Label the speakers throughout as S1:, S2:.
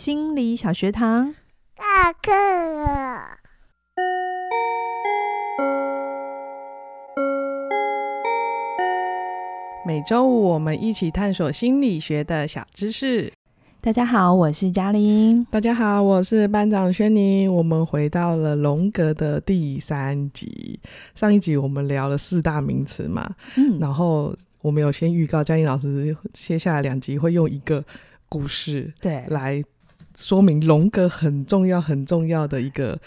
S1: 心理小学堂，
S2: 下课了。
S3: 每周五我们一起探索心理学的小知识。
S1: 大家好，我是嘉玲。
S3: 大家好，我是班长轩宁。我们回到了龙格的第三集。上一集我们聊了四大名词嘛，嗯，然后我们有先预告嘉玲老师接下来两集会用一个故事对来说明荣格很重要很重要的一个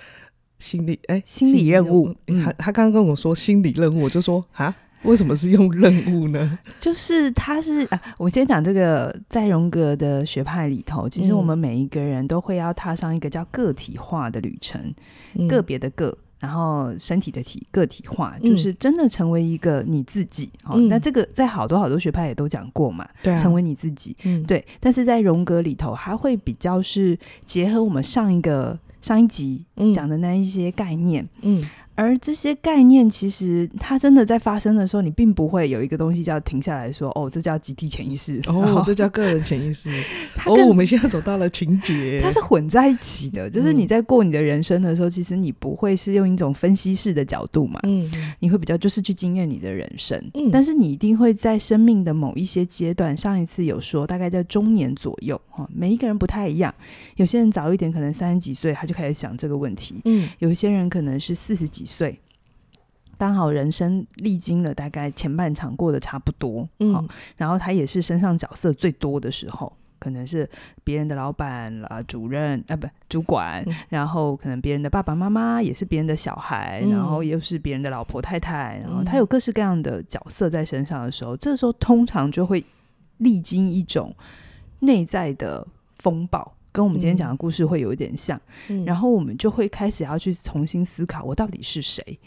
S3: 心理哎
S1: 心理任务。
S3: 他他刚刚跟我说心理任务，我就说啊。为什么是用任务呢？
S1: 就是他是啊，我先讲这个，在荣格的学派里头，其实我们每一个人都会要踏上一个叫个体化的旅程，嗯、个别的个，然后身体的体，个体化，就是真的成为一个你自己。好、嗯，那这个在好多好多学派也都讲过嘛，对、啊，成为你自己，嗯，对。但是在荣格里头，它会比较是结合我们上一个上一集讲的那一些概念，嗯。嗯而这些概念，其实它真的在发生的时候，你并不会有一个东西叫停下来说：“哦，这叫集体潜意识，
S3: 哦，这叫个人潜意识。”哦，我们现在走到了情节，
S1: 它是混在一起的。就是你在过你的人生的时候，嗯、其实你不会是用一种分析式的角度嘛，嗯，你会比较就是去经验你的人生，嗯，但是你一定会在生命的某一些阶段，上一次有说，大概在中年左右，哈，每一个人不太一样，有些人早一点，可能三十几岁他就开始想这个问题，嗯，有些人可能是四十几。几岁，刚好人生历经了大概前半场过得差不多，嗯，然后他也是身上角色最多的时候，可能是别人的老板啊、主任啊，不主管，嗯，然后可能别人的爸爸妈妈也是别人的小孩，嗯，然后又是别人的老婆太太，然后他有各式各样的角色在身上的时候，嗯，这时候通常就会历经一种内在的风暴。跟我们今天讲的故事会有一点像，嗯，然后我们就会开始要去重新思考：我到底是谁？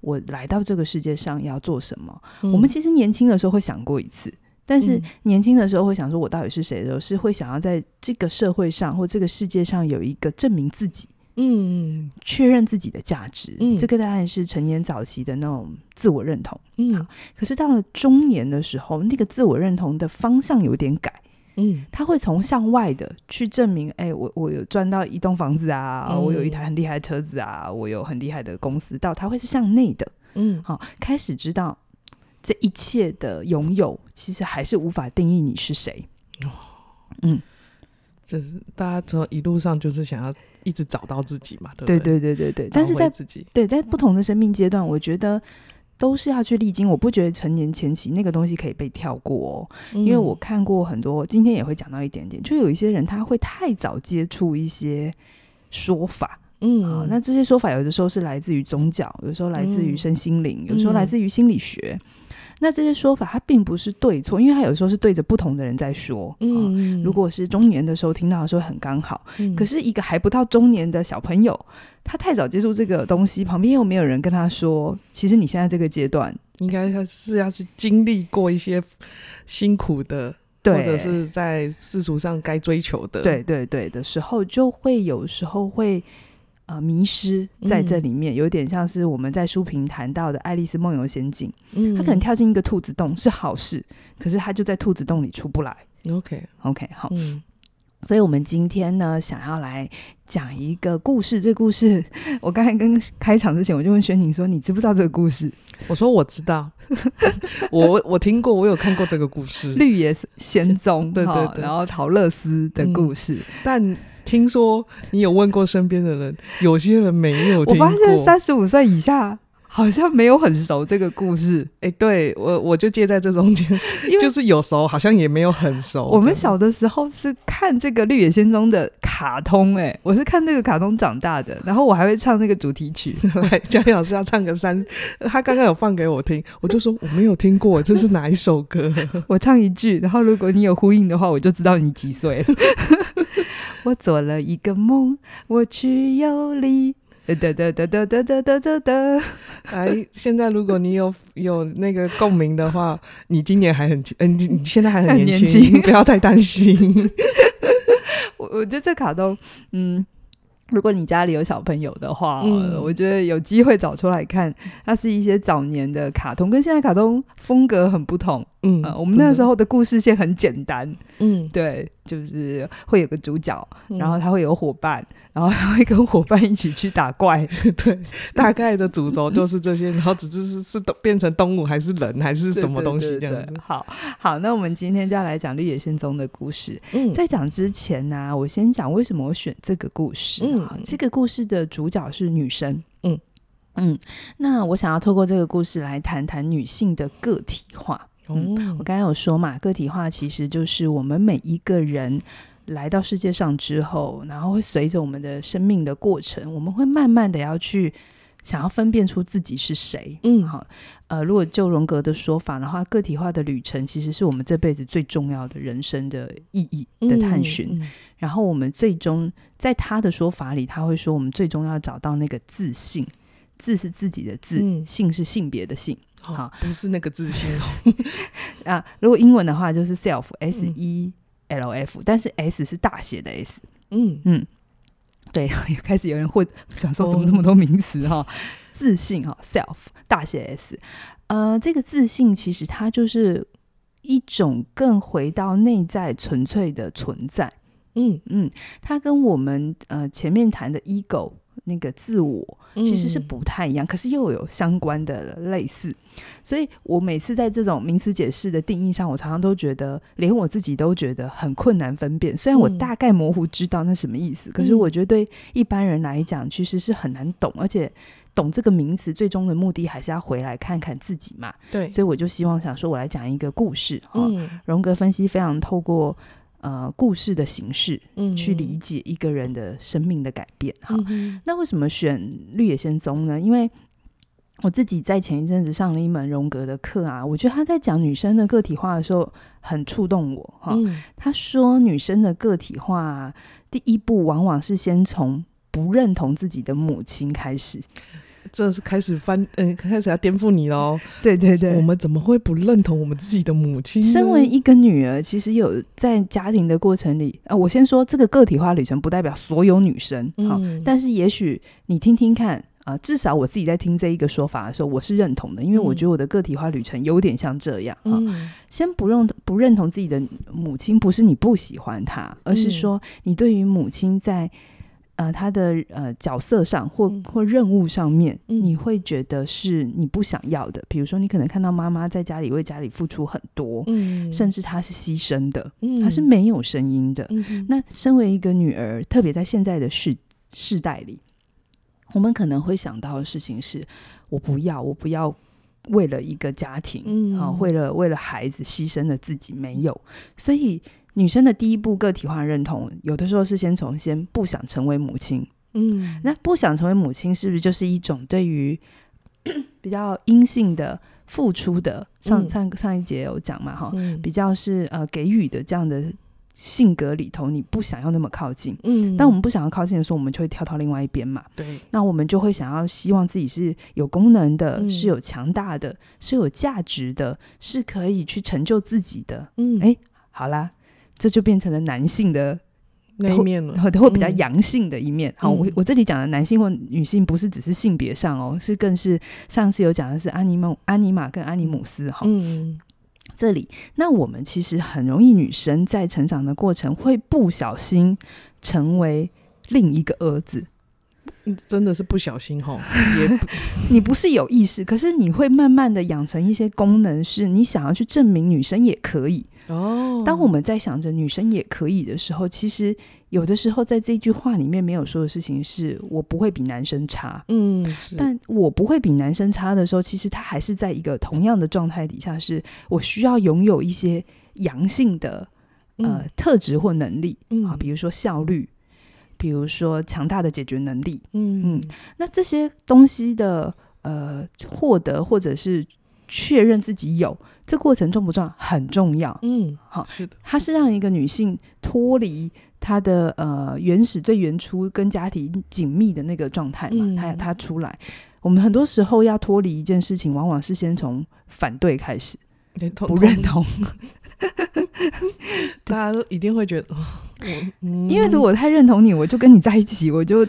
S1: 我来到这个世界上要做什么？嗯，我们其实年轻的时候会想过一次，但是年轻的时候会想说：我到底是谁的时候，是会想要在这个社会上或这个世界上有一个证明自己，嗯，确认自己的价值。嗯，这个当然是成年早期的那种自我认同。嗯，可是到了中年的时候，那个自我认同的方向有点改。嗯，他会从向外的去证明，哎、欸，我我有赚到一栋房子啊、嗯，我有一台很厉害的车子啊，我有很厉害的公司。到他会是向内的，嗯，好，开始知道这一切的拥有，其实还是无法定义你是谁。哦，嗯，就是
S3: 大家从一路上就是想要一直找到自己嘛，对
S1: 对对对对对。但是在自己对在不同的生命阶段，我觉得。都是要去历经，我不觉得成年前期那个东西可以被跳过哦，嗯、因为我看过很多，今天也会讲到一点点，就有一些人他会太早接触一些说法，嗯、啊，那这些说法有的时候是来自于宗教，有时候来自于身心灵，有时候来自于心理学。嗯那这些说法，它并不是对错，因为它有时候是对着不同的人在说。嗯，啊、如果是中年的时候听到的时候很刚好，嗯，可是一个还不到中年的小朋友，他太早接触这个东西，旁边又没有人跟他说，其实你现在这个阶段，应该他是要去经历过一些辛苦的，或者是在世俗上该追求的，对对对的时候，就会有时候会。呃，迷失在这里面，嗯，有点像是我们在书评谈到的《爱丽丝梦游仙境》。嗯，他可能跳进一个兔子洞是好事，可是他就在兔子洞里出不来。OK，OK，okay, okay, 好，嗯。所以我们今天呢，想要来讲一个故事。这个故事，我刚才跟开场之前，我就问轩宁说：“你知不知道这个故事？”
S3: 我说：“我知道，我我听过，我有看过这个故事，《绿野仙踪》
S1: 对对对，然后陶乐丝的故事，
S3: 嗯，但。听说你有问过身边的人，有些人没有听过。
S1: 我发现三十五岁以下好像没有很熟这个故事。
S3: 哎、欸，对我我就介在这中间，就是有熟，好像也没有很熟。
S1: 我们小的时候是看这个《绿野仙踪》的卡通、欸，哎，我是看这个卡通长大的，然后我还会唱那个主题曲。
S3: 来，嘉玲老师要唱个三，他刚刚有放给我听，我就说我没有听过，这是哪一首歌？
S1: 我唱一句，然后如果你有呼应的话，我就知道你几岁了。我做了一个梦，我去游历，哒哒哒哒哒哒哒哒哒哒。
S3: 哎，现在如果你有有那个共鸣的话，你今年还很轻，嗯、呃，你现在还很年轻，不要太担心。
S1: 我我觉得这卡通，嗯，如果你家里有小朋友的话，嗯、我觉得有机会找出来看，它是一些早年的卡通，跟现在卡通风格很不同。嗯、呃，我们那时候的故事线很简单，嗯，对，就是会有个主角，嗯、然后他会有伙伴，然后他会跟伙伴一起去打怪，
S3: 对，大概的主轴就是这些，然后只是是是变成动物还是人还是什么东西这样子。对对对对，
S1: 好好，那我们今天就要来讲《绿野仙踪》的故事。嗯，在讲之前呢、啊，我先讲为什么我选这个故事。嗯，这个故事的主角是女生。嗯嗯，那我想要透过这个故事来谈谈女性的个体化。嗯，我刚刚有说嘛，个体化其实就是我们每一个人来到世界上之后，然后会随着我们的生命的过程，我们会慢慢的要去想要分辨出自己是谁。嗯，好，呃，如果就荣格的说法的话，个体化的旅程其实是我们这辈子最重要的人生的意义的探寻。嗯嗯、然后我们最终在他的说法里，他会说我们最终要找到那个自信，自是自己的自，嗯、性是性别的性。好、哦，
S3: 不是那个自信哦。
S1: 啊，如果英文的话就是 self，s e l f，、嗯、但是 s 是大写的 s。嗯嗯，对，开始有人会讲说怎么这么多名词哈、哦。自信哈，self 大写 s。呃，这个自信其实它就是一种更回到内在纯粹的存在。嗯嗯，它跟我们呃前面谈的 ego。那个自我其实是不太一样，嗯、可是又有相关的类似，所以我每次在这种名词解释的定义上，我常常都觉得，连我自己都觉得很困难分辨。虽然我大概模糊知道那什么意思，嗯、可是我觉得对一般人来讲，其实是很难懂，而且懂这个名词最终的目的还是要回来看看自己嘛。对，所以我就希望想说，我来讲一个故事哈。荣、嗯、格分析非常透过。呃，故事的形式，嗯，去理解一个人的生命的改变，哈、嗯。那为什么选《绿野仙踪》呢？因为我自己在前一阵子上了一门荣格的课啊，我觉得他在讲女生的个体化的时候，很触动我，哈、嗯。他说，女生的个体化第一步，往往是先从不认同自己的母亲开始。
S3: 这是开始翻，嗯，开始要颠覆你喽。
S1: 对对对，
S3: 我们怎么会不认同我们自己的母亲？
S1: 身为一个女儿，其实有在家庭的过程里，啊、呃，我先说这个个体化旅程不代表所有女生，好、嗯，但是也许你听听看，啊、呃，至少我自己在听这一个说法的时候，我是认同的，因为我觉得我的个体化旅程有点像这样，哈、嗯，先不用不认同自己的母亲，不是你不喜欢她，而是说你对于母亲在。呃，他的呃角色上或或任务上面，嗯、你会觉得是你不想要的。比如说，你可能看到妈妈在家里为家里付出很多，嗯、甚至她是牺牲的，她、嗯、是没有声音的。嗯、那身为一个女儿，特别在现在的世世代里，我们可能会想到的事情是：我不要，我不要为了一个家庭，嗯、啊，为了为了孩子牺牲了自己，没有，所以。女生的第一步个体化认同，有的时候是先从先不想成为母亲，嗯，那不想成为母亲，是不是就是一种对于 比较阴性的付出的？上上上一节有讲嘛，哈，嗯、比较是呃给予的这样的性格里头，你不想要那么靠近，嗯，但我们不想要靠近的时候，我们就会跳到另外一边嘛，对，那我们就会想要希望自己是有功能的，嗯、是有强大的，是有价值的，是可以去成就自己的，嗯，哎，好啦。这就变成了男性的那一面了，或 或比较阳性的一面。嗯、好，我我这里讲的男性或女性，不是只是性别上哦，是更是上次有讲的是阿尼姆、阿尼玛跟阿尼姆斯哈。嗯，这里那我们其实很容易，女生在成长的过程会不小心成为另一个儿子。
S3: 真的是不小心哈，也不
S1: 你不是有意识，可是你会慢慢的养成一些功能，是你想要去证明女生也可以。哦，当我们在想着女生也可以的时候，其实有的时候在这句话里面没有说的事情是我不会比男生差，嗯，是，但我不会比男生差的时候，其实他还是在一个同样的状态底下，是我需要拥有一些阳性的呃、嗯、特质或能力，嗯。啊，比如说效率，比如说强大的解决能力，嗯。嗯，那这些东西的呃获得或者是确认自己有。这过程重不重要？很重要。嗯，好，是的，它是让一个女性脱离她的呃原始最原初跟家庭紧密的那个状态嘛。她她、嗯、出来，我们很多时候要脱离一件事情，往往是先从反对开始，不认同。
S3: 大家都一定会觉得，
S1: 因为如果太认同你，我就跟你在一起，我就。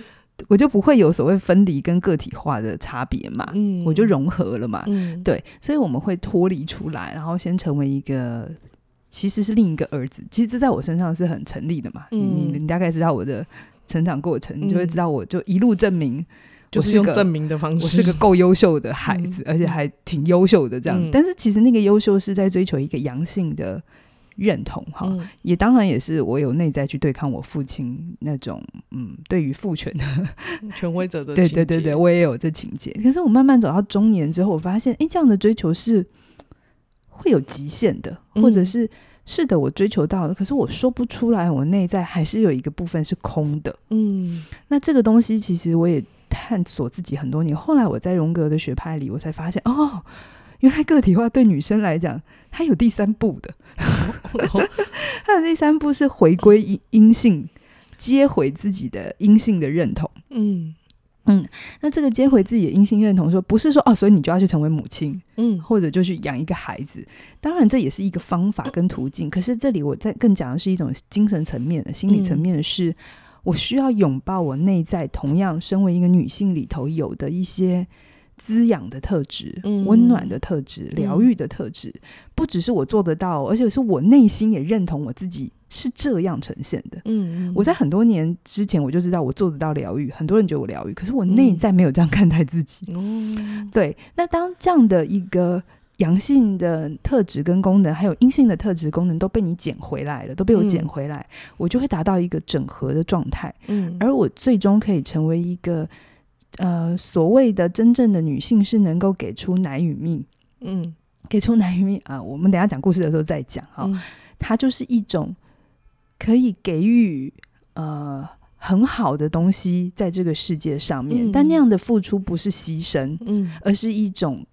S1: 我就不会有所谓分离跟个体化的差别嘛，嗯，我就融合了嘛，嗯，对，所以我们会脱离出来，然后先成为一个其实是另一个儿子，其实这在我身上是很成立的嘛，嗯，你你大概知道我的成长过程，你就会知道我就一路证明，
S3: 就是用证明的方式，
S1: 我是个够优秀的孩子，而且还挺优秀的这样，但是其实那个优秀是在追求一个阳性的。认同哈，嗯、也当然也是我有内在去对抗我父亲那种嗯，对于父权的
S3: 权威者的
S1: 对对对对，我也有这情节。可是我慢慢走到中年之后，我发现，哎，这样的追求是会有极限的，或者是、嗯、是的，我追求到了，可是我说不出来，我内在还是有一个部分是空的。嗯，那这个东西其实我也探索自己很多年。后来我在荣格的学派里，我才发现哦。原来个体化对女生来讲，它有第三步的。它的第三步是回归阴阴性，接回自己的阴性的认同。嗯嗯，那这个接回自己的阴性认同说，说不是说哦，所以你就要去成为母亲，嗯，或者就去养一个孩子。当然，这也是一个方法跟途径。可是这里我在更讲的是一种精神层面的、心理层面的是，是、嗯、我需要拥抱我内在同样身为一个女性里头有的一些。滋养的特质，温暖的特质，疗愈、嗯、的特质，嗯、不只是我做得到，而且是我内心也认同我自己是这样呈现的。嗯，嗯我在很多年之前我就知道我做得到疗愈，很多人觉得我疗愈，可是我内在没有这样看待自己。嗯、对。那当这样的一个阳性的特质跟功能，还有阴性的特质功能都被你捡回来了，都被我捡回来，嗯、我就会达到一个整合的状态。嗯，而我最终可以成为一个。呃，所谓的真正的女性是能够给出奶与蜜，嗯，给出奶与蜜啊、呃。我们等下讲故事的时候再讲哈。嗯、它就是一种可以给予呃很好的东西在这个世界上面，嗯、但那样的付出不是牺牲，嗯，而是一种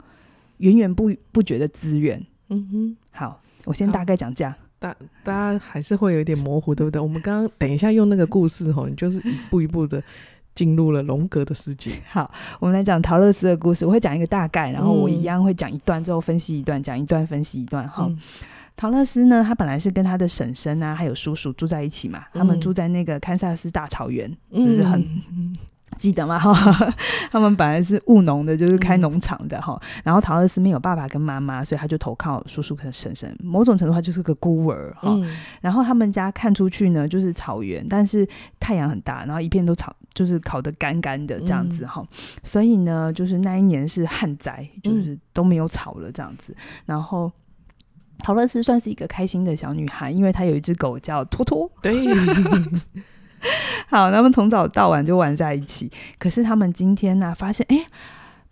S1: 源源不不绝的资源。嗯哼，好，我先大概讲这样，
S3: 大大家还是会有点模糊，对不对？我们刚刚等一下用那个故事吼，你就是一步一步的。进入了荣格的世界。
S1: 好，我们来讲陶乐斯的故事。我会讲一个大概，然后我一样会讲一段，之后分析一段，讲一段分析一段。哈，嗯、陶乐斯呢，他本来是跟他的婶婶啊，还有叔叔住在一起嘛。嗯、他们住在那个堪萨斯大草原，就是很。嗯记得吗？哈，他们本来是务农的，就是开农场的哈。嗯、然后陶乐斯没有爸爸跟妈妈，所以他就投靠叔叔跟婶婶。某种程度，他就是个孤儿哈。嗯、然后他们家看出去呢，就是草原，但是太阳很大，然后一片都草，就是烤得干干的这样子哈。嗯、所以呢，就是那一年是旱灾，就是都没有草了这样子。然后陶乐斯算是一个开心的小女孩，因为她有一只狗叫托托。对。好，他们从早到晚就玩在一起。可是他们今天呢、啊，发现哎，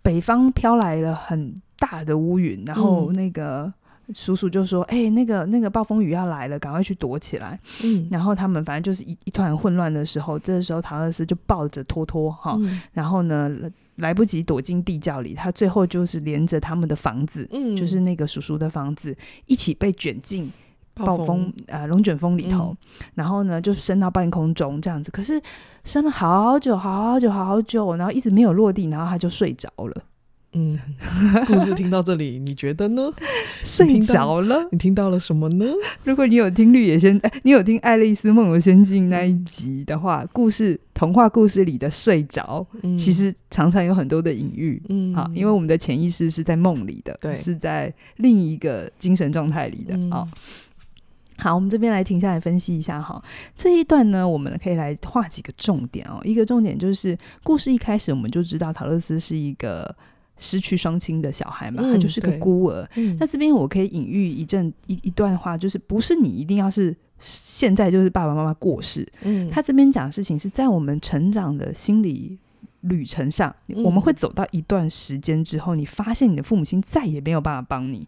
S1: 北方飘来了很大的乌云，然后那个叔叔就说：“哎，那个那个暴风雨要来了，赶快去躲起来。”嗯，然后他们反正就是一一团混乱的时候，这个时候唐乐斯就抱着托托哈，嗯、然后呢来不及躲进地窖里，他最后就是连着他们的房子，嗯，就是那个叔叔的房子，一起被卷进。暴风呃龙卷风里头，嗯、然后呢就升到半空中这样子，可是升了好久好久好久，然后一直没有落地，然后他就睡着了。嗯，
S3: 故事听到这里，你觉得呢？
S1: 睡着了？
S3: 你听到了什么呢？
S1: 如果你有听绿野仙，你有听《爱丽丝梦游仙境》那一集的话，嗯、故事童话故事里的睡着，嗯、其实常常有很多的隐喻。嗯，好，因为我们的潜意识是在梦里的，对，是在另一个精神状态里的啊。嗯好，我们这边来停下来分析一下哈。这一段呢，我们可以来画几个重点哦。一个重点就是，故事一开始我们就知道桃乐斯是一个失去双亲的小孩嘛，他、嗯、就是个孤儿。嗯、那这边我可以隐喻一阵一一段话，就是不是你一定要是现在就是爸爸妈妈过世。嗯，他这边讲的事情是在我们成长的心理旅程上，嗯、我们会走到一段时间之后，你发现你的父母亲再也没有办法帮你。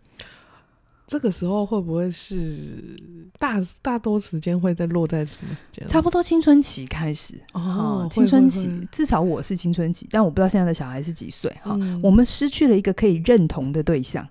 S3: 这个时候会不会是大大多时间会在落在什么时间？
S1: 差不多青春期开始哦，青春期至少我是青春期，但我不知道现在的小孩是几岁哈。嗯、我们失去了一个可以认同的对象，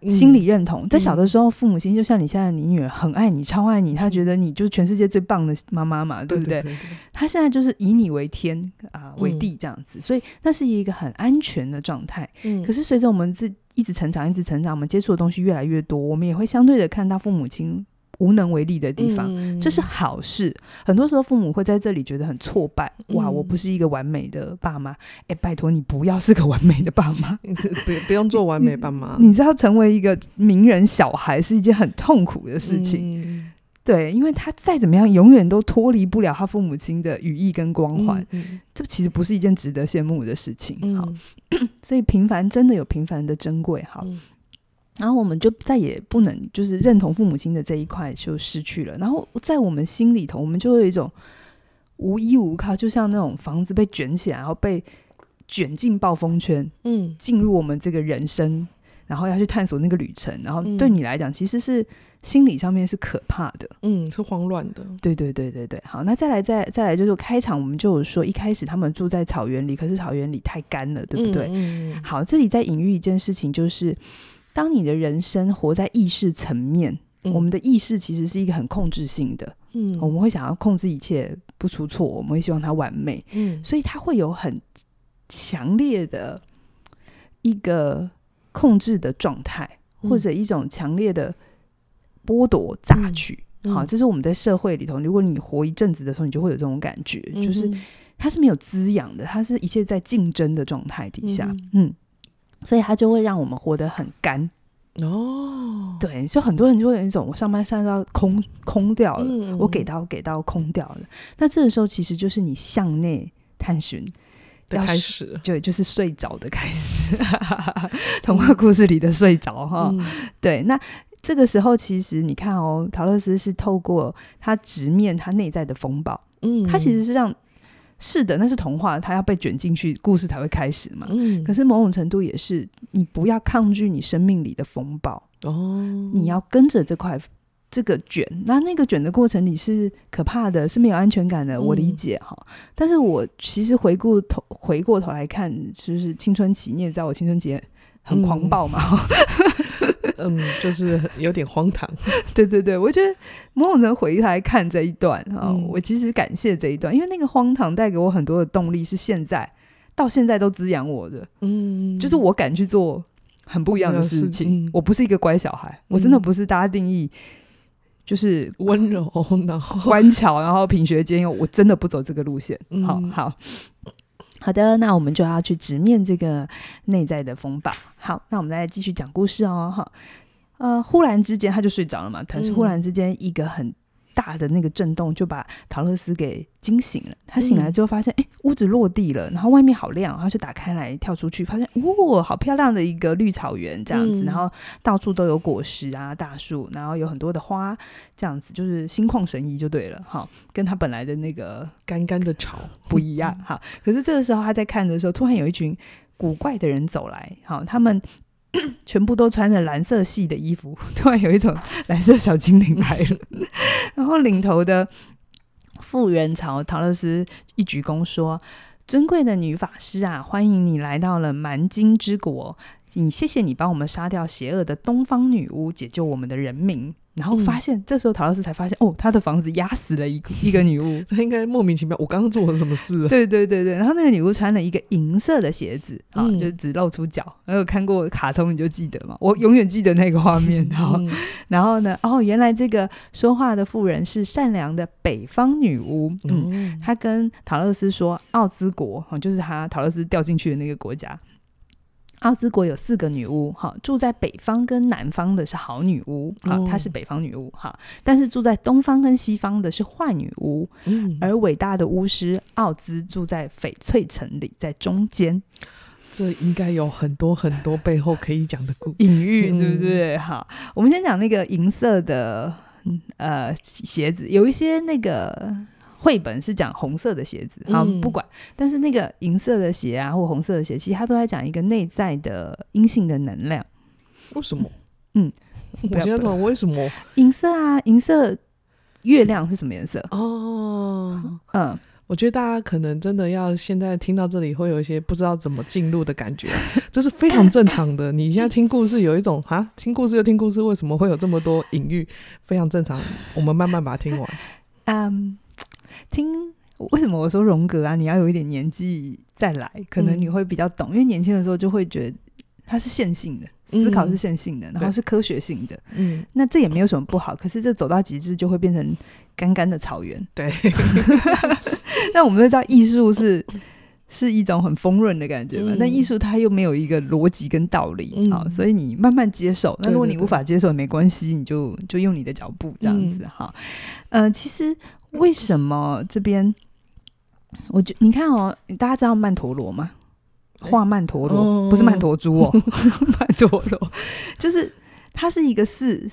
S1: 嗯、心理认同。在小的时候，父母亲就像你现在，你女儿很爱你，超爱你，她觉得你就是全世界最棒的妈妈嘛，对不对？她现在就是以你为天啊、呃、为地这样子，嗯、所以那是一个很安全的状态。嗯，可是随着我们自一直成长，一直成长，我们接触的东西越来越多，我们也会相对的看到父母亲无能为力的地方，嗯、这是好事。很多时候父母会在这里觉得很挫败，嗯、哇，我不是一个完美的爸妈。哎，拜托你不要是个完美的爸妈，
S3: 不不用做完美爸妈。
S1: 你知道成为一个名人小孩是一件很痛苦的事情。嗯对，因为他再怎么样，永远都脱离不了他父母亲的羽翼跟光环。嗯嗯、这其实不是一件值得羡慕的事情。好，嗯、所以平凡真的有平凡的珍贵。好，嗯、然后我们就再也不能就是认同父母亲的这一块就失去了。然后在我们心里头，我们就会有一种无依无靠，就像那种房子被卷起来，然后被卷进暴风圈，嗯，进入我们这个人生，然后要去探索那个旅程。然后对你来讲，其实是。心理上面是可怕的，
S3: 嗯，是慌乱的，
S1: 对对对对对。好，那再来再再来就是开场，我们就有说，一开始他们住在草原里，可是草原里太干了，对不对？嗯嗯、好，这里在隐喻一件事情，就是当你的人生活在意识层面，嗯、我们的意识其实是一个很控制性的，嗯，我们会想要控制一切不出错，我们会希望它完美，嗯，所以它会有很强烈的一个控制的状态，嗯、或者一种强烈的。剥夺、榨取，好，这是我们在社会里头。如果你活一阵子的时候，你就会有这种感觉，嗯、就是它是没有滋养的，它是一切在竞争的状态底下，嗯，嗯，所以它就会让我们活得很干。哦，对，就很多人就会有一种我上班上到空空掉了，嗯、我给到给到空掉了。那这个时候其实就是你向内探寻
S3: 的开始，
S1: 对就是睡着的开始，童话故事里的睡着哈。嗯、对，那。这个时候，其实你看哦，陶乐斯是透过他直面他内在的风暴，嗯，他其实是让是的，那是童话，他要被卷进去，故事才会开始嘛，嗯。可是某种程度也是，你不要抗拒你生命里的风暴哦，你要跟着这块这个卷，那那个卷的过程里是可怕的，是没有安全感的，我理解哈。嗯，但是我其实回顾头回过头来看，就是青春期，你也知道我青春期很狂暴嘛。嗯
S3: 嗯，就是有点荒唐。
S1: 对对对，我觉得某种人回来看这一段啊，嗯、我其实感谢这一段，因为那个荒唐带给我很多的动力，是现在到现在都滋养我的。嗯，就是我敢去做很不一样的事情。嗯、我不是一个乖小孩，嗯、我真的不是大家定义就是
S3: 温柔，然后
S1: 乖巧，然后品学兼优。我真的不走这个路线。嗯、好好。好的，那我们就要去直面这个内在的风暴。好，那我们再继续讲故事哦。哈，呃，忽然之间他就睡着了嘛，可是忽然之间一个很。大的那个震动就把陶乐斯给惊醒了。他醒来之后发现，哎、嗯，屋子落地了，然后外面好亮，然后就打开来跳出去，发现，哇，好漂亮的一个绿草原这样子，嗯、然后到处都有果实啊，大树，然后有很多的花，这样子就是心旷神怡就对了，哈，跟他本来的那个
S3: 干干的草
S1: 不一样，哈，可是这个时候他在看的时候，突然有一群古怪的人走来，好，他们。全部都穿着蓝色系的衣服，突然有一种 蓝色小精灵来了。然后领头的复原朝陶乐斯一鞠躬说：“尊贵的女法师啊，欢迎你来到了蛮金之国。你谢谢你帮我们杀掉邪恶的东方女巫，解救我们的人民。”然后发现，嗯、这时候桃乐丝才发现，哦，他的房子压死了一个 一个女巫，
S3: 他应该莫名其妙。我刚刚做了什么事？
S1: 对对对对。然后那个女巫穿了一个银色的鞋子，啊、嗯，就只露出脚。然后有看过卡通，你就记得嘛。我永远记得那个画面。好，嗯、然后呢，哦，原来这个说话的妇人是善良的北方女巫。嗯，她、嗯、跟陶乐斯说，奥兹国，就是他陶乐斯掉进去的那个国家。奥兹国有四个女巫，哈，住在北方跟南方的是好女巫，哈，她是北方女巫，哈，但是住在东方跟西方的是坏女巫，嗯，而伟大的巫师奥兹住在翡翠城里，在中间，
S3: 这应该有很多很多背后可以讲的故
S1: 隐喻，对不对？好，我们先讲那个银色的呃鞋子，有一些那个。绘本是讲红色的鞋子，好，不管，但是那个银色的鞋啊，或红色的鞋，其实它都在讲一个内在的阴性的能量。
S3: 为什么？
S1: 嗯，
S3: 我现在懂为什么
S1: 银色啊，银色月亮是什么颜色？
S3: 哦，嗯，我觉得大家可能真的要现在听到这里，会有一些不知道怎么进入的感觉，这是非常正常的。你现在听故事有一种啊，听故事又听故事，为什么会有这么多隐喻？非常正常，我们慢慢把它听完。
S1: 嗯。听为什么我说荣格啊？你要有一点年纪再来，可能你会比较懂。嗯、因为年轻的时候就会觉得它是线性的，思考是线性的，然后是科学性的。嗯，那这也没有什么不好。可是这走到极致就会变成干干的草原。
S3: 对。
S1: 那我们都知道艺术是是一种很丰润的感觉嘛？但艺术它又没有一个逻辑跟道理，好，所以你慢慢接受。那如果你无法接受也没关系，你就就用你的脚步这样子哈。呃，其实为什么这边？我觉你看哦，大家知道曼陀罗吗？画曼陀罗、欸、不是曼陀珠哦，曼陀罗就是它是一个四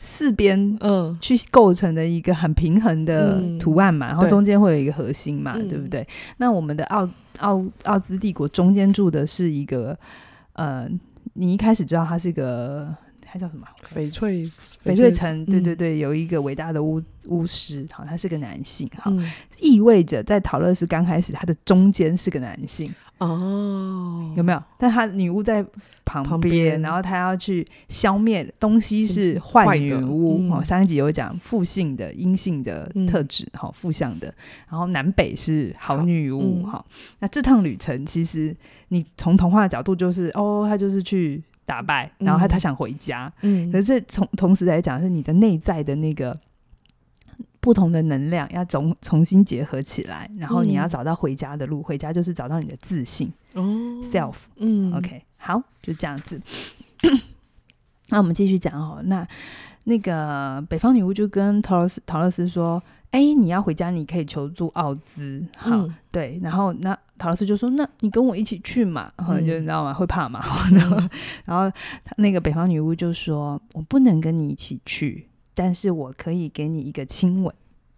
S1: 四边嗯去构成的一个很平衡的图案嘛，嗯、然后中间会有一个核心嘛，对，对不对？那我们的奥奥奥兹帝国中间住的是一个呃，你一开始知道它是一个。它叫什么？
S3: 翡翠
S1: 翡翠城，对对对，有一个伟大的巫巫师，好，他是个男性，好，意味着在陶乐丝刚开始，他的中间是个男性。哦，有没有？但他女巫在旁边，然后他要去消灭东西是坏女巫，哦，上一集有讲负性的、阴性的特质，好，负向的，然后南北是好女巫，好，那这趟旅程其实你从童话的角度就是，哦，他就是去。打败，然后他他想回家，嗯，可是从同时来讲，是你的内在的那个不同的能量要重重新结合起来，然后你要找到回家的路，回家就是找到你的自信哦，self，嗯，OK，好，就这样子。那我们继续讲哦，那那个北方女巫就跟陶乐斯陶乐斯说。哎、欸，你要回家，你可以求助奥兹，好，嗯、对，然后那陶老师就说：“那你跟我一起去嘛？”然后就你知道吗？会怕嘛？然后，然后那个北方女巫就说：“我不能跟你一起去，但是我可以给你一个亲吻。”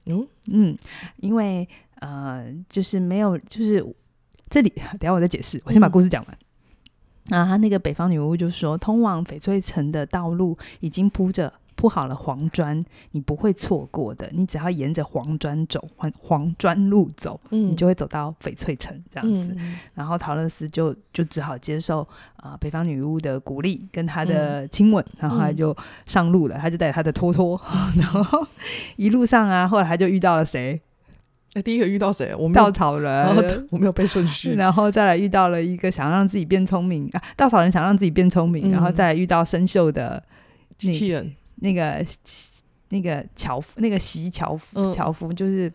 S1: 嗯嗯，因为呃，就是没有，就是这里，等下我再解释，我先把故事讲完。嗯、然后他那个北方女巫就说：“通往翡翠城的道路已经铺着。”铺好了黄砖，你不会错过的。你只要沿着黄砖走，黄黄砖路走，嗯、你就会走到翡翠城这样子。嗯、然后陶乐斯就就只好接受啊、呃、北方女巫的鼓励跟她的亲吻，嗯、然后他就上路了。他就带着他的托托，嗯、然后一路上啊，后来他就遇到了谁？
S3: 哎，第一个遇到谁？我
S1: 稻草人，
S3: 我没有背顺序。
S1: 然后再来遇到了一个想让自己变聪明啊，稻草人想让自己变聪明，嗯、然后再来遇到生锈的
S3: 机器人。
S1: 那个那个樵夫，那个习樵夫，樵夫就是，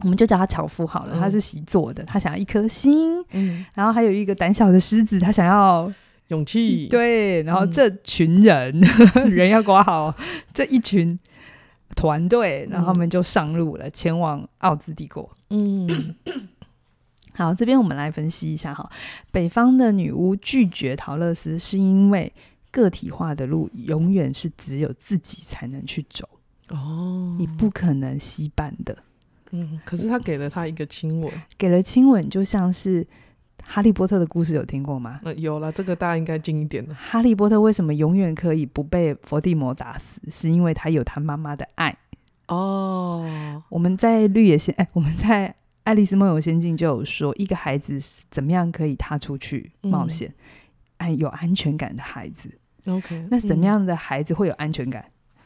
S1: 我们就叫他樵夫好了。嗯、他是习作的，他想要一颗心。嗯，然后还有一个胆小的狮子，他想要
S3: 勇气。
S1: 对，然后这群人，嗯、人要管好，这一群团队，然后他们就上路了，前往奥兹帝国。嗯，好，这边我们来分析一下哈，北方的女巫拒绝陶乐斯，是因为。个体化的路永远是只有自己才能去走哦，你不可能携伴的。
S3: 嗯，可是他给了他一个亲吻，
S1: 给了亲吻，就像是哈利波特的故事，有听过吗？
S3: 呃，有了，这个大家应该近一点了。
S1: 哈利波特为什么永远可以不被伏地魔打死？是因为他有他妈妈的爱哦。我们在绿野仙，哎，我们在爱丽丝梦游仙境就有说，一个孩子怎么样可以踏出去冒险？爱、嗯、有安全感的孩子。OK，那什么样的孩子会有安全感？嗯、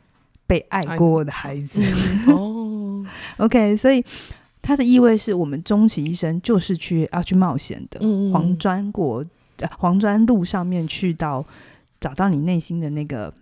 S1: 被爱过的孩子。哦，OK，所以它的意味是我们终其一生就是去要去冒险的。嗯、黄砖国，黄砖路上面去到找到你内心的那个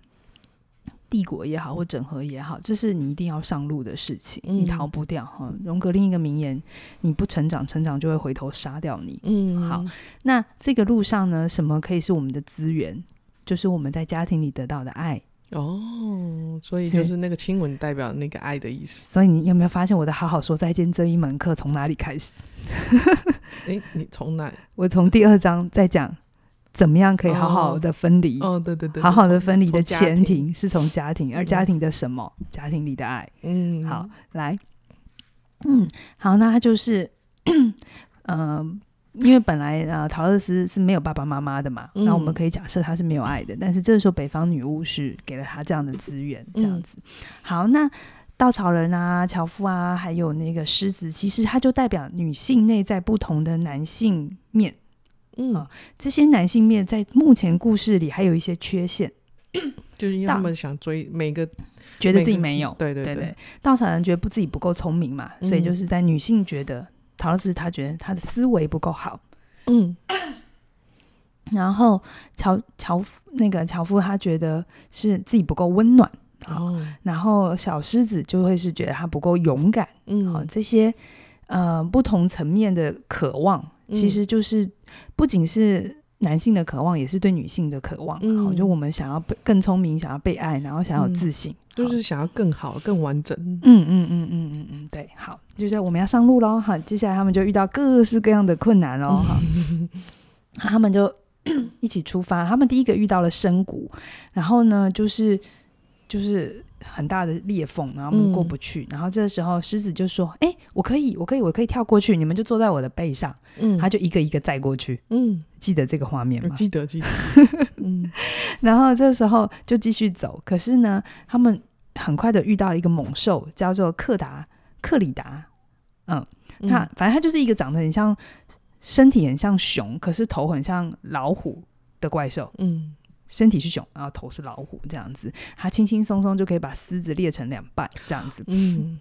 S1: 帝国也好，或整合也好，这是你一定要上路的事情，嗯、你逃不掉哈。荣格另一个名言：你不成长，成长就会回头杀掉你。嗯，好，那这个路上呢，什么可以是我们的资源？就是我们在家庭里得到的爱
S3: 哦，所以就是那个亲吻代表那个爱的意思。
S1: 所以你有没有发现我的好好说再见这一门课从哪里开始？
S3: 哎、欸，你从哪？
S1: 我从第二章在讲怎么样可以好好的分离。
S3: 哦，对对对，
S1: 好好的分离的前提是从家庭，而家庭的什么？嗯、家庭里的爱。嗯，好，来，嗯，好，那他就是，嗯。呃因为本来呃，陶乐斯是没有爸爸妈妈的嘛，那、嗯、我们可以假设他是没有爱的。但是这个时候，北方女巫是给了他这样的资源，这样子。嗯、好，那稻草人啊、樵夫啊，还有那个狮子，其实它就代表女性内在不同的男性面。嗯、呃，这些男性面在目前故事里还有一些缺陷，
S3: 就是因为他们想追每个，
S1: 觉得自己没有。
S3: 对对对，
S1: 对，稻草人觉得不自己不够聪明嘛，所以就是在女性觉得。桃乐丝他觉得他的思维不够好，嗯，然后樵樵那个樵夫他觉得是自己不够温暖，哦，然后小狮子就会是觉得他不够勇敢，嗯，好，这些呃不同层面的渴望，其实就是不仅是男性的渴望，也是对女性的渴望，嗯，就我们想要更聪明，想要被爱，然后想要有自信，
S3: 就是想要更好、更完整，
S1: 嗯嗯嗯嗯嗯嗯，对，好，就是我们要上路喽，哈，接下来他们就遇到各式各样的困难喽，哈，他们就。一起出发，他们第一个遇到了深谷，然后呢，就是就是很大的裂缝，然后他们过不去。嗯、然后这时候，狮子就说：“哎、欸，我可以，我可以，我可以跳过去，你们就坐在我的背上。”嗯，他就一个一个载过去。嗯，记得这个画面吗？
S3: 记得，记得。
S1: 嗯，然后这时候就继续走，可是呢，他们很快的遇到了一个猛兽，叫做克达克里达。嗯，他反正他就是一个长得很像。身体很像熊，可是头很像老虎的怪兽。嗯，身体是熊，然后头是老虎，这样子，他轻轻松松就可以把狮子裂成两半，这样子。嗯，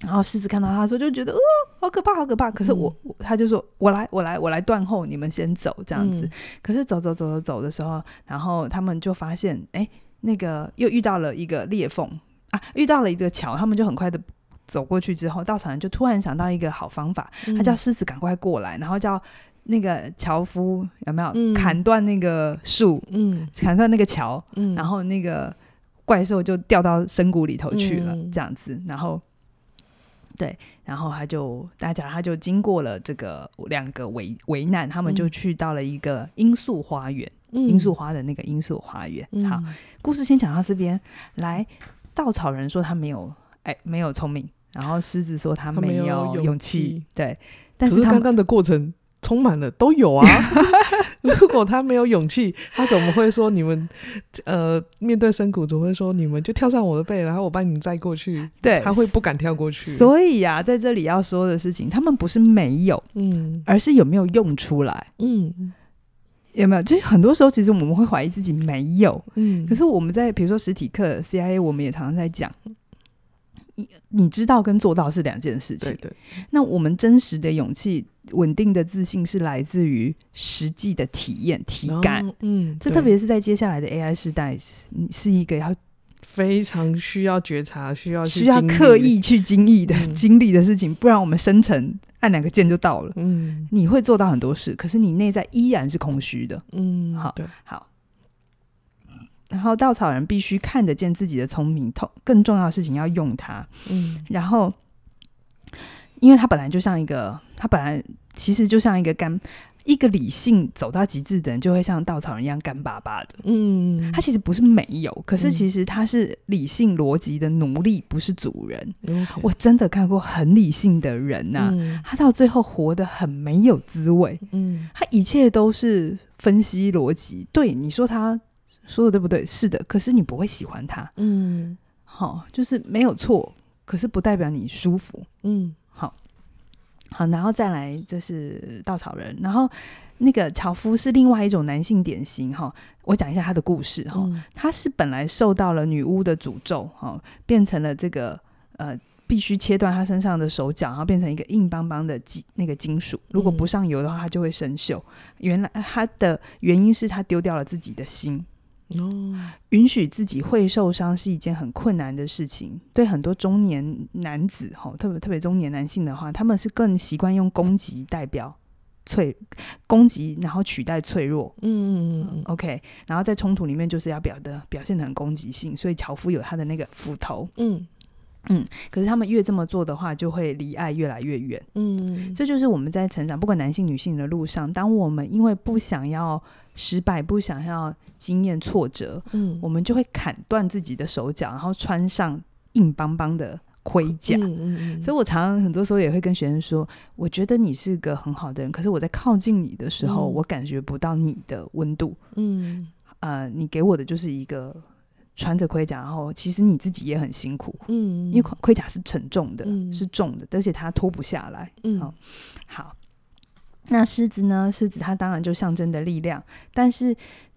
S1: 然后狮子看到他的时候就觉得，哦，好可怕，好可怕。可是我，嗯、他就说，我来，我来，我来断后，你们先走，这样子。嗯、可是走走走走走的时候，然后他们就发现，哎，那个又遇到了一个裂缝啊，遇到了一个桥，他们就很快的。走过去之后，稻草人就突然想到一个好方法，嗯、他叫狮子赶快过来，然后叫那个樵夫有没有、嗯、砍断那个树，嗯，砍断那个桥，嗯，然后那个怪兽就掉到深谷里头去了，嗯、这样子，然后对，然后他就大家他就经过了这个两个危危难，他们就去到了一个罂粟花园，嗯、罂粟花的那个罂粟花园。嗯、好，故事先讲到这边，来，稻草人说他没有，哎，没有聪明。然后狮子说他没有勇气，对，但是，
S3: 是刚刚的过程充满了都有啊。如果他没有勇气，他怎么会说你们呃面对深谷，总会说你们就跳上我的背，然后我帮你们载过去？对，他会不敢跳过去。
S1: 所以呀、啊，在这里要说的事情，他们不是没有，嗯，而是有没有用出来，嗯，有没有？就是很多时候，其实我们会怀疑自己没有，嗯，可是我们在比如说实体课 CIA，我们也常常在讲。你你知道跟做到是两件事情。对对。那我们真实的勇气、稳定的自信是来自于实际的体验、体感。哦、嗯，这特别是在接下来的 AI 时代，你是一个要
S3: 非常需要觉察、需要
S1: 需要刻意去经历的、嗯、经历的事情。不然我们生成按两个键就到了。嗯，你会做到很多事，可是你内在依然是空虚的。嗯，好，好。然后稻草人必须看得见自己的聪明，痛更重要的事情要用它。嗯，然后，因为他本来就像一个，他本来其实就像一个干，一个理性走到极致的人，就会像稻草人一样干巴巴的。嗯，他其实不是没有，可是其实他是理性逻辑的奴隶，不是主人。嗯，我真的看过很理性的人呐，啊，嗯，他到最后活得很没有滋味。嗯，他一切都是分析逻辑。对，你说他。说的对不对？是的，可是你不会喜欢他。嗯，好，就是没有错，可是不代表你舒服。嗯，好，好，然后再来就是稻草人，然后那个樵夫是另外一种男性典型。哈，我讲一下他的故事。哈，嗯，他是本来受到了女巫的诅咒，哈，变成了这个呃，必须切断他身上的手脚，然后变成一个硬邦邦的金那个金属，如果不上油的话，它就会生锈。嗯，原来他的原因是他丢掉了自己的心。哦，允许自己会受伤是一件很困难的事情。对很多中年男子，哈，特别特别中年男性的话，他们是更习惯用攻击代表脆攻击，然后取代脆弱。嗯嗯嗯嗯，OK。然后在冲突里面，就是要表的表现的很攻击性。所以樵夫有他的那个斧头。嗯嗯。可是他们越这么做的话，就会离爱越来越远。嗯，这就是我们在成长，不管男性女性的路上，当我们因为不想要。失败，不想要经验挫折，嗯，我们就会砍断自己的手脚，然后穿上硬邦邦的盔甲。嗯嗯嗯，所以我常常很多时候也会跟学生说，我觉得你是个很好的人，可是我在靠近你的时候，嗯，我感觉不到你的温度。嗯，呃，你给我的就是一个穿着盔甲，然后其实你自己也很辛苦。嗯，因为盔甲是沉重的，嗯，是重的，而且它脱不下来。嗯，好，好。那狮子呢？狮子它当然就象征的力量，但是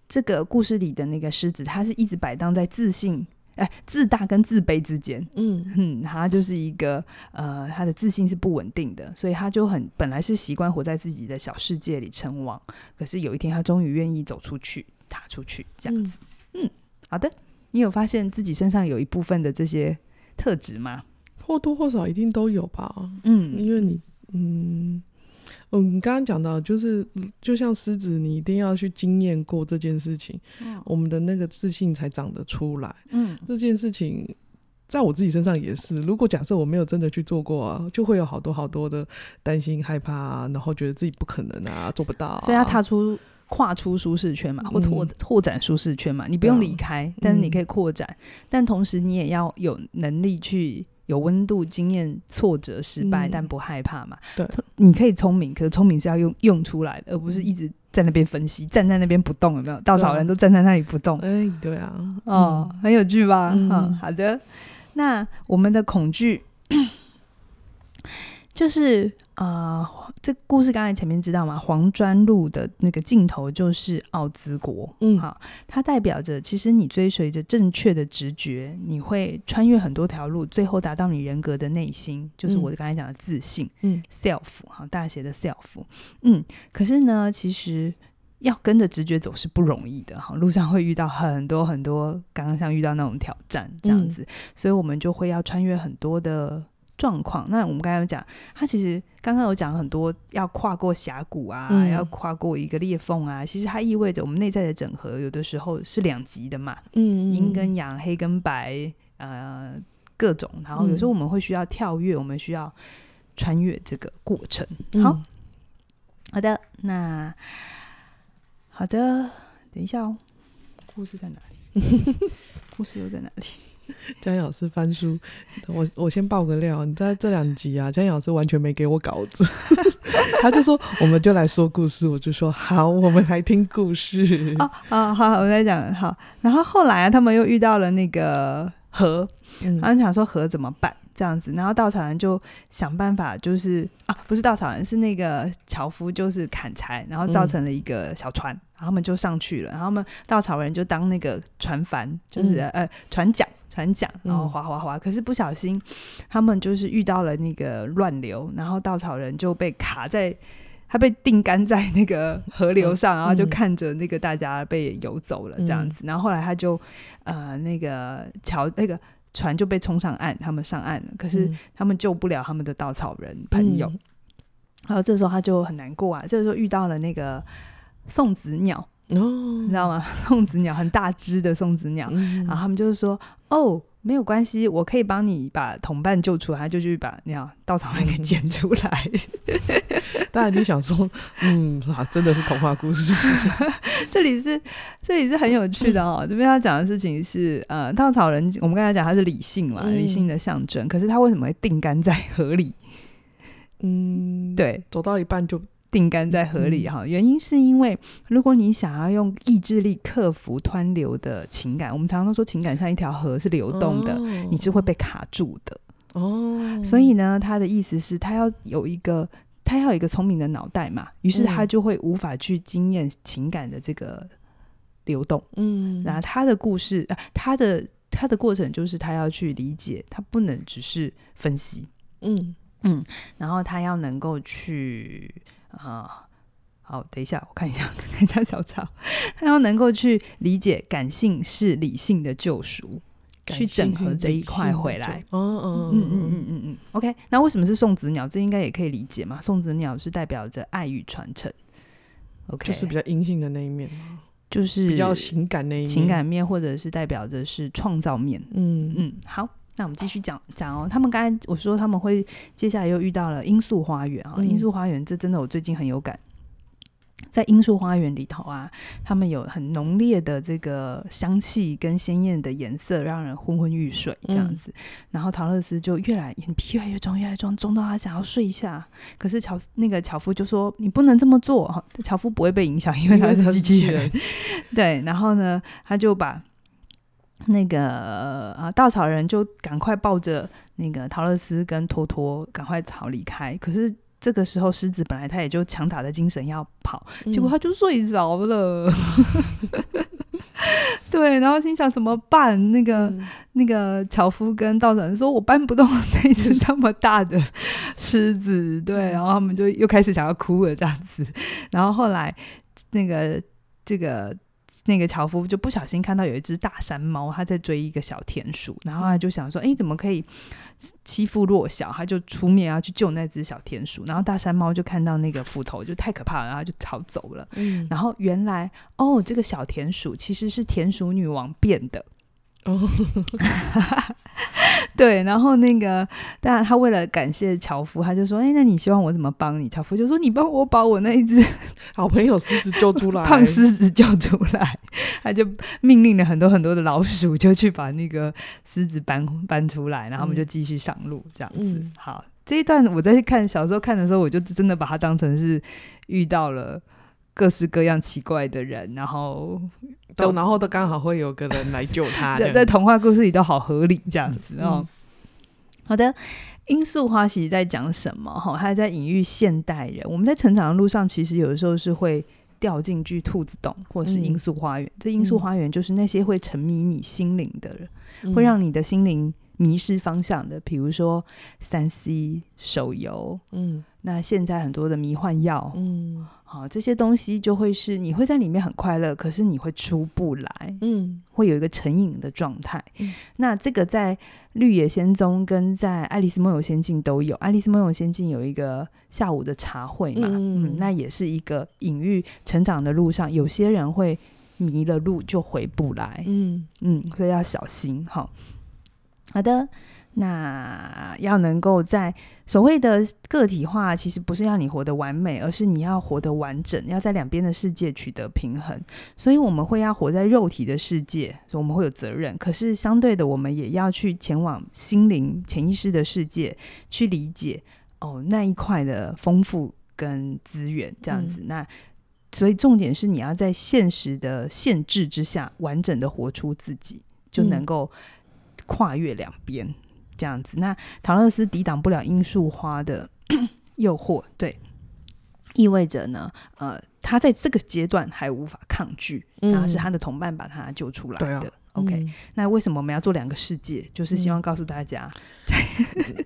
S1: 这个故事里的那个狮子，它是一直摆荡在自信哎，自大跟自卑之间，嗯嗯，他就是一个呃，他的自信是不稳定的，所以他就很本来是习惯活在自己的小世界里称王，可是有一天他终于愿意走出去，踏出去，这样子，嗯，嗯，好的，你有发现自己身上有一部分的这些特质吗？
S3: 或多或少一定都有吧，嗯，因为你，嗯。嗯，你刚刚讲到，就是就像狮子，你一定要去经验过这件事情，嗯，我们的那个自信才长得出来。嗯，这件事情在我自己身上也是。如果假设我没有真的去做过啊，就会有好多好多的担心、害怕啊，然后觉得自己不可能啊，做不到啊。
S1: 所以要踏出、跨出舒适圈嘛，或拓拓展舒适圈嘛。你不用离开，但是你可以扩展，嗯，但同时你也要有能力去。有温度，经验挫折、失败，嗯，但不害怕嘛？
S3: 对，
S1: 你可以聪明，可是聪明是要用用出来的，而不是一直在那边分析，站在那边不动，有没有？稻草人都站在那里不动。
S3: 哎，欸，对啊，
S1: 哦，嗯，很有趣吧？嗯，嗯，好的。那我们的恐惧。就是呃，这故事刚才前面知道吗？黄砖路的那个尽头就是奥兹国，嗯，好，它代表着其实你追随着正确的直觉，你会穿越很多条路，最后达到你人格的内心，就是我刚才讲的自信，嗯，self，好，大写的 self，嗯，可是呢，其实要跟着直觉走是不容易的，哈，路上会遇到很多很多，刚刚像遇到那种挑战这样子，嗯，所以我们就会要穿越很多的。状况，那我们刚才有讲，他其实刚刚有讲很多，要跨过峡谷啊，嗯、要跨过一个裂缝啊，其实它意味着我们内在的整合，有的时候是两极的嘛，嗯，阴跟阳，黑跟白，呃，各种，然后有时候我们会需要跳跃，我们需要穿越这个过程。好，嗯、好的，那好的，等一下哦，故事在哪里？故事又在哪里？
S3: 嘉颖老师翻书，我我先爆个料，你在这两集啊，嘉颖老师完全没给我稿子，他就说我们就来说故事，我就说好，我们来听故事。
S1: 哦哦，好，我来讲好。然后后来啊，他们又遇到了那个河，然后想说河怎么办这样子，然后稻草人就想办法，就是啊，不是稻草人，是那个樵夫，就是砍柴，然后造成了一个小船，嗯、然后他们就上去了，然后他们稻草人就当那个船帆，就是、嗯、呃船桨。船桨，然后划划划，可是不小心，他们就是遇到了那个乱流，然后稻草人就被卡在，他被定干在那个河流上，然后就看着那个大家被游走了这样子，然后后来他就呃那个桥那个船就被冲上岸，他们上岸了，可是他们救不了他们的稻草人朋友，然后这时候他就很难过啊，这个时候遇到了那个送子鸟。哦，你知道吗？送子鸟很大只的送子鸟，嗯、然后他们就是说：“哦，没有关系，我可以帮你把同伴救出来。”就去把鸟稻草人给捡出来。
S3: 嗯、大家就想说：“嗯，啊，真的是童话故事。
S1: 这”里是这里是很有趣的哦。这边要讲的事情是，呃，稻草人，我们刚才讲他是理性嘛，嗯、理性的象征。可是他为什么会定干在河里？嗯，对，
S3: 走到一半就。
S1: 定干在河里哈，原因是因为如果你想要用意志力克服湍流的情感，我们常常都说情感像一条河是流动的，哦、你是会被卡住的哦。所以呢，他的意思是，他要有一个，他要有一个聪明的脑袋嘛，于是他就会无法去经验情感的这个流动。嗯，然后他的故事，啊、他的他的过程就是他要去理解，他不能只是分析。嗯嗯，然后他要能够去。啊，好，等一下，我看一下，看一下小抄。他要能够去理解感性是理性的救赎，去整合这一块回来。哦哦嗯嗯嗯嗯嗯。OK，那为什么是送子鸟？这应该也可以理解嘛。送子鸟是代表着爱与传承。OK，
S3: 就是比较阴性的那一面，
S1: 就是
S3: 比较情感那一面，
S1: 情感面，或者是代表着是创造面。嗯嗯，好。那我们继续讲讲哦，他们刚才我说他们会接下来又遇到了罂粟花园啊，罂粟花园这真的我最近很有感，在罂粟花园里头啊，他们有很浓烈的这个香气跟鲜艳的颜色，让人昏昏欲睡这样子。嗯、然后陶乐斯就越来眼皮越来越重，越来越重，重到他想要睡一下。可是乔那个樵夫就说：“你不能这么做。”樵夫不会被影响，因为他是机器人。对，然后呢，他就把。那个啊，稻草人就赶快抱着那个陶乐斯跟托托赶快逃离开。可是这个时候，狮子本来他也就强打的精神要跑，嗯、结果他就睡着了。对，然后心想怎么办？那个、嗯、那个樵夫跟稻草人说：“我搬不动这一只这么大的狮子。”对，然后他们就又开始想要哭了这样子。然后后来那个这个那个樵夫就不小心看到有一只大山猫，他在追一个小田鼠，然后他就想说：“哎，怎么可以？”欺负弱小，他就出面要去救那只小田鼠，然后大山猫就看到那个斧头就太可怕了，然后就逃走了。嗯，然后原来哦，这个小田鼠其实是田鼠女王变的。哦，对，然后那个，当然他为了感谢樵夫，他就说：“哎，那你希望我怎么帮你？”樵夫就说：“你帮我把我那一只
S3: 好朋友狮子救出来，
S1: 胖狮子救出来。”他就命令了很多很多的老鼠，就去把那个狮子搬搬出来，然后我们就继续上路，这样子。嗯、好，这一段我在看小时候看的时候，我就真的把它当成是遇到了。各式各样奇怪的人，然后
S3: 都然后都刚好会有个人来救他，
S1: 在童话故事里都好合理这样子哦。嗯、好的，罂粟花其实在讲什么？哈，它在隐喻现代人。我们在成长的路上，其实有的时候是会掉进去兔子洞，或者是罂粟花园。嗯、这罂粟花园就是那些会沉迷你心灵的人，嗯、会让你的心灵迷失方向的，比如说三 C 手游，嗯，那现在很多的迷幻药，嗯。好，这些东西就会是你会在里面很快乐，可是你会出不来，嗯，会有一个成瘾的状态。嗯、那这个在《绿野仙踪》跟在《爱丽丝梦游仙境》都有，《爱丽丝梦游仙境》有一个下午的茶会嘛，嗯，嗯，那也是一个隐喻成长的路上，有些人会迷了路就回不来，嗯嗯，所以要小心。好，好的。那要能够在所谓的个体化，其实不是要你活得完美，而是你要活得完整，要在两边的世界取得平衡。所以我们会要活在肉体的世界，所以我们会有责任。可是相对的，我们也要去前往心灵、潜意识的世界，去理解哦那一块的丰富跟资源这样子。嗯、那所以重点是你要在现实的限制之下，完整的活出自己，就能够跨越两边。这样子，那唐乐斯抵挡不了罂粟花的 诱惑，对，意味着呢，呃，他在这个阶段还无法抗拒，然后是他的同伴把他救出来的。嗯、OK，、嗯、那为什么我们要做两个世界？就是希望告诉大家，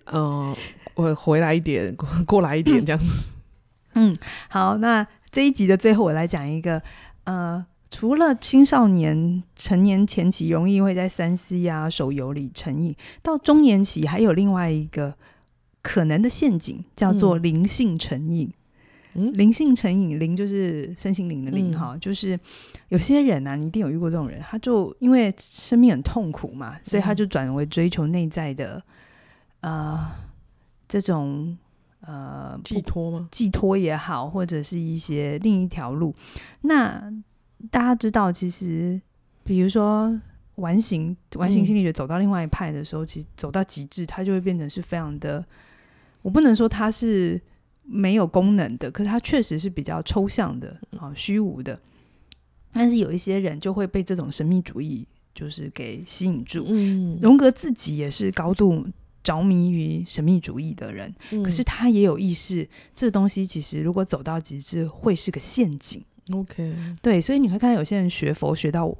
S3: 嗯，我、呃、回来一点，过来一点，这样子。
S1: 嗯，好，那这一集的最后，我来讲一个，呃。除了青少年成年前期容易会在三 C 啊手游里成瘾，到中年期还有另外一个可能的陷阱，叫做灵性成瘾。嗯，灵性成瘾，灵就是身心灵的灵哈，嗯、就是有些人啊，你一定有遇过这种人，他就因为生命很痛苦嘛，所以他就转为追求内在的呃这种呃
S3: 寄托吗？
S1: 寄托也好，或者是一些另一条路，那。大家知道，其实比如说完形完形心理学走到另外一派的时候，嗯、其实走到极致，它就会变成是非常的。我不能说它是没有功能的，可是它确实是比较抽象的啊，虚无的。但是有一些人就会被这种神秘主义就是给吸引住。嗯，荣格自己也是高度着迷于神秘主义的人，嗯、可是他也有意识，这东西其实如果走到极致，会是个陷阱。
S3: OK，
S1: 对，所以你会看到有些人学佛学到，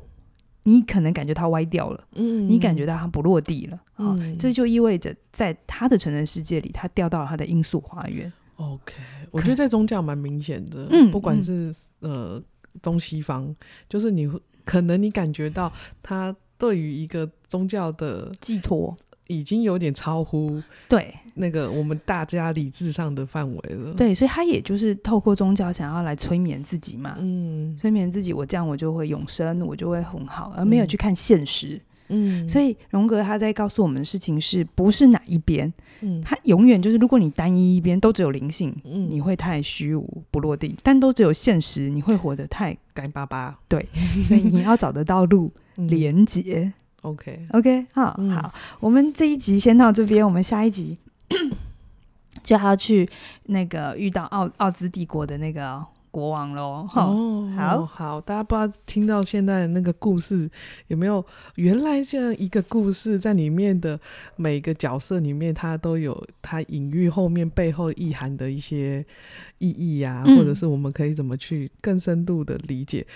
S1: 你可能感觉他歪掉了，嗯，你感觉到他不落地了，啊、嗯哦，这就意味着在他的成人世界里，他掉到了他的罂粟花园。
S3: OK，我觉得在宗教蛮明显的，嗯，不管是、嗯、呃中西方，就是你会可能你感觉到他对于一个宗教的
S1: 寄托。
S3: 已经有点超乎对那个我们大家理智上的范围了。
S1: 对，所以他也就是透过宗教想要来催眠自己嘛，嗯，催眠自己，我这样我就会永生，我就会很好，而没有去看现实。嗯，所以荣格他在告诉我们的事情是不是哪一边？嗯，他永远就是，如果你单一一边都只有灵性，嗯，你会太虚无不落地；但都只有现实，你会活得太
S3: 干巴巴。
S1: 对，所以你要找得到路 连接。
S3: OK，OK，
S1: 好，好，我们这一集先到这边，我们下一集 就要去那个遇到奥奥兹帝国的那个国王喽。哦，好
S3: 好，大家不知道听到现在的那个故事有没有？原来这样一个故事在里面的每个角色里面，它都有它隐喻后面背后意涵的一些意义呀，或者是我们可以怎么去更深度的理解？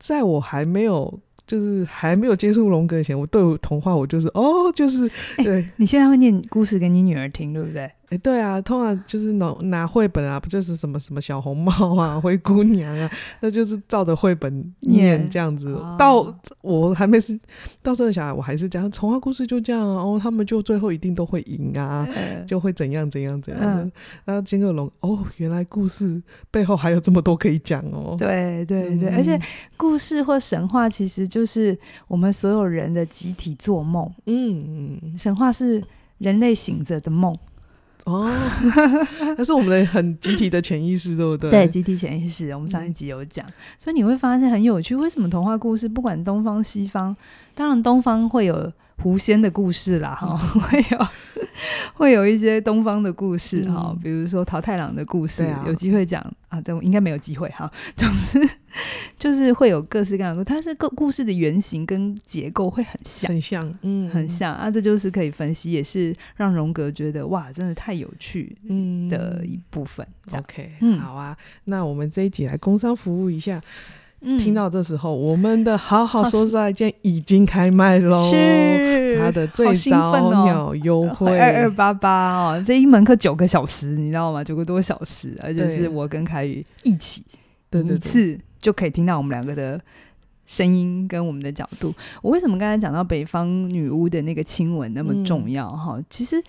S3: 在我还没有。就是还没有接触龙格以前，我对童话我就是哦，就是对。
S1: 你现在会念故事给你女儿听，对不对？
S3: 哎，对啊，通常就是拿拿绘本啊，不就是什么什么小红帽啊、灰姑娘啊，那就是照着绘本念这样子。Yeah. 到我还没是到生的小孩，我还是讲童话故事就这样啊，哦，他们就最后一定都会赢啊，uh, 就会怎样怎样怎样的。Uh, 然后金克龙，哦，原来故事背后还有这么多可以讲哦。
S1: 对对对，嗯、而且故事或神话其实就是我们所有人的集体做梦。嗯嗯，神话是人类醒着的梦。
S3: 哦，那是我们的很集体的潜意识，对不对？
S1: 对，集体潜意识，我们上一集有讲，嗯、所以你会发现很有趣。为什么童话故事不管东方西方，当然东方会有狐仙的故事啦，哈、嗯，会有 会有一些东方的故事哈，嗯、比如说桃太郎的故事，啊、有机会讲啊，但应该没有机会哈。总之就是会有各式各样的，它是个故事的原型跟结构会很像，
S3: 很像，嗯，
S1: 很像啊。这就是可以分析，也是让荣格觉得哇，真的太有趣嗯的一部分。
S3: 嗯、OK，好啊，那我们这一集来工商服务一下。嗯、听到这时候，我们的好好说再见已经开卖喽！是它的最早鸟优惠
S1: 二二八八哦，这一门课九个小时，你知道吗？九个多小时，而且是我跟凯宇一起，对，一次就可以听到我们两个的声音跟我们的角度。我为什么刚才讲到北方女巫的那个亲吻那么重要？哈、嗯，其实。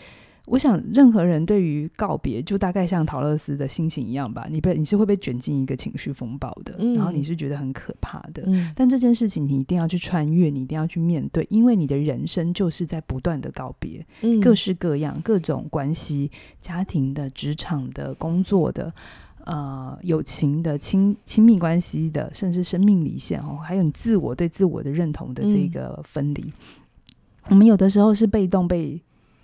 S1: 我想，任何人对于告别，就大概像陶乐斯的心情一样吧。你被你是会被卷进一个情绪风暴的，嗯、然后你是觉得很可怕的。嗯、但这件事情你一定要去穿越，你一定要去面对，因为你的人生就是在不断的告别，嗯、各式各样、各种关系，家庭的、职场的、工作的、呃，友情的、亲亲密关系的，甚至生命离线哦，还有你自我对自我的认同的这个分离。嗯、我们有的时候是被动被。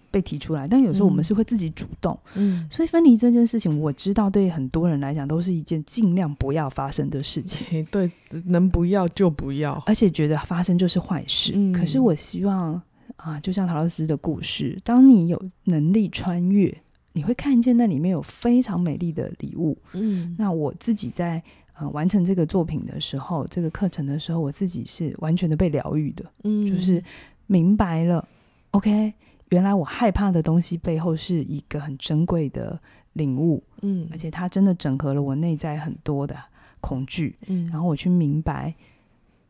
S1: 被提出来，但有时候我们是会自己主动，嗯，所以分离这件事情，我知道对很多人来讲都是一件尽量不要发生的事情，
S3: 对，能不要就不要，
S1: 而且觉得发生就是坏事。嗯，可是我希望啊，就像陶乐丝的故事，当你有能力穿越，你会看见那里面有非常美丽的礼物。嗯，那我自己在呃完成这个作品的时候，这个课程的时候，我自己是完全的被疗愈的，嗯，就是明白了，OK。原来我害怕的东西背后是一个很珍贵的领悟，嗯，而且它真的整合了我内在很多的恐惧，嗯，然后我去明白，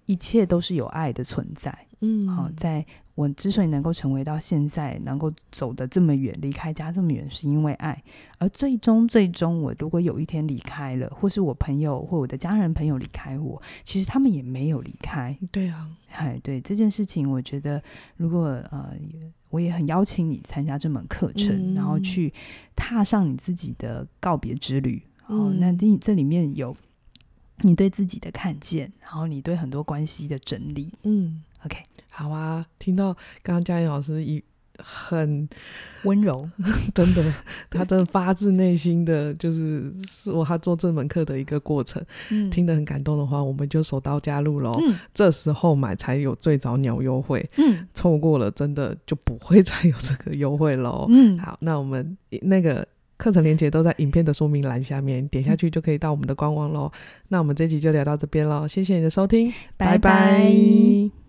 S1: 一切都是有爱的存在，嗯，好，在我之所以能够成为到现在，能够走得这么远，离开家这么远，是因为爱，而最终最终，我如果有一天离开了，或是我朋友或我的家人朋友离开我，其实他们也没有离开，
S3: 对啊，
S1: 哎，对这件事情，我觉得如果呃。我也很邀请你参加这门课程，嗯、然后去踏上你自己的告别之旅。嗯、哦，那这这里面有你对自己的看见，然后你对很多关系的整理。嗯，OK，
S3: 好啊。听到刚刚佳音老师一。很
S1: 温柔，
S3: 真的，他真的发自内心的就是说他做这门课的一个过程，嗯、听得很感动的话，我们就手刀加入喽。嗯、这时候买才有最早鸟优惠，嗯，错过了真的就不会再有这个优惠喽。嗯，好，那我们那个课程链接都在影片的说明栏下面，点下去就可以到我们的官网喽。嗯、那我们这集就聊到这边喽，谢谢你的收听，拜拜。拜拜。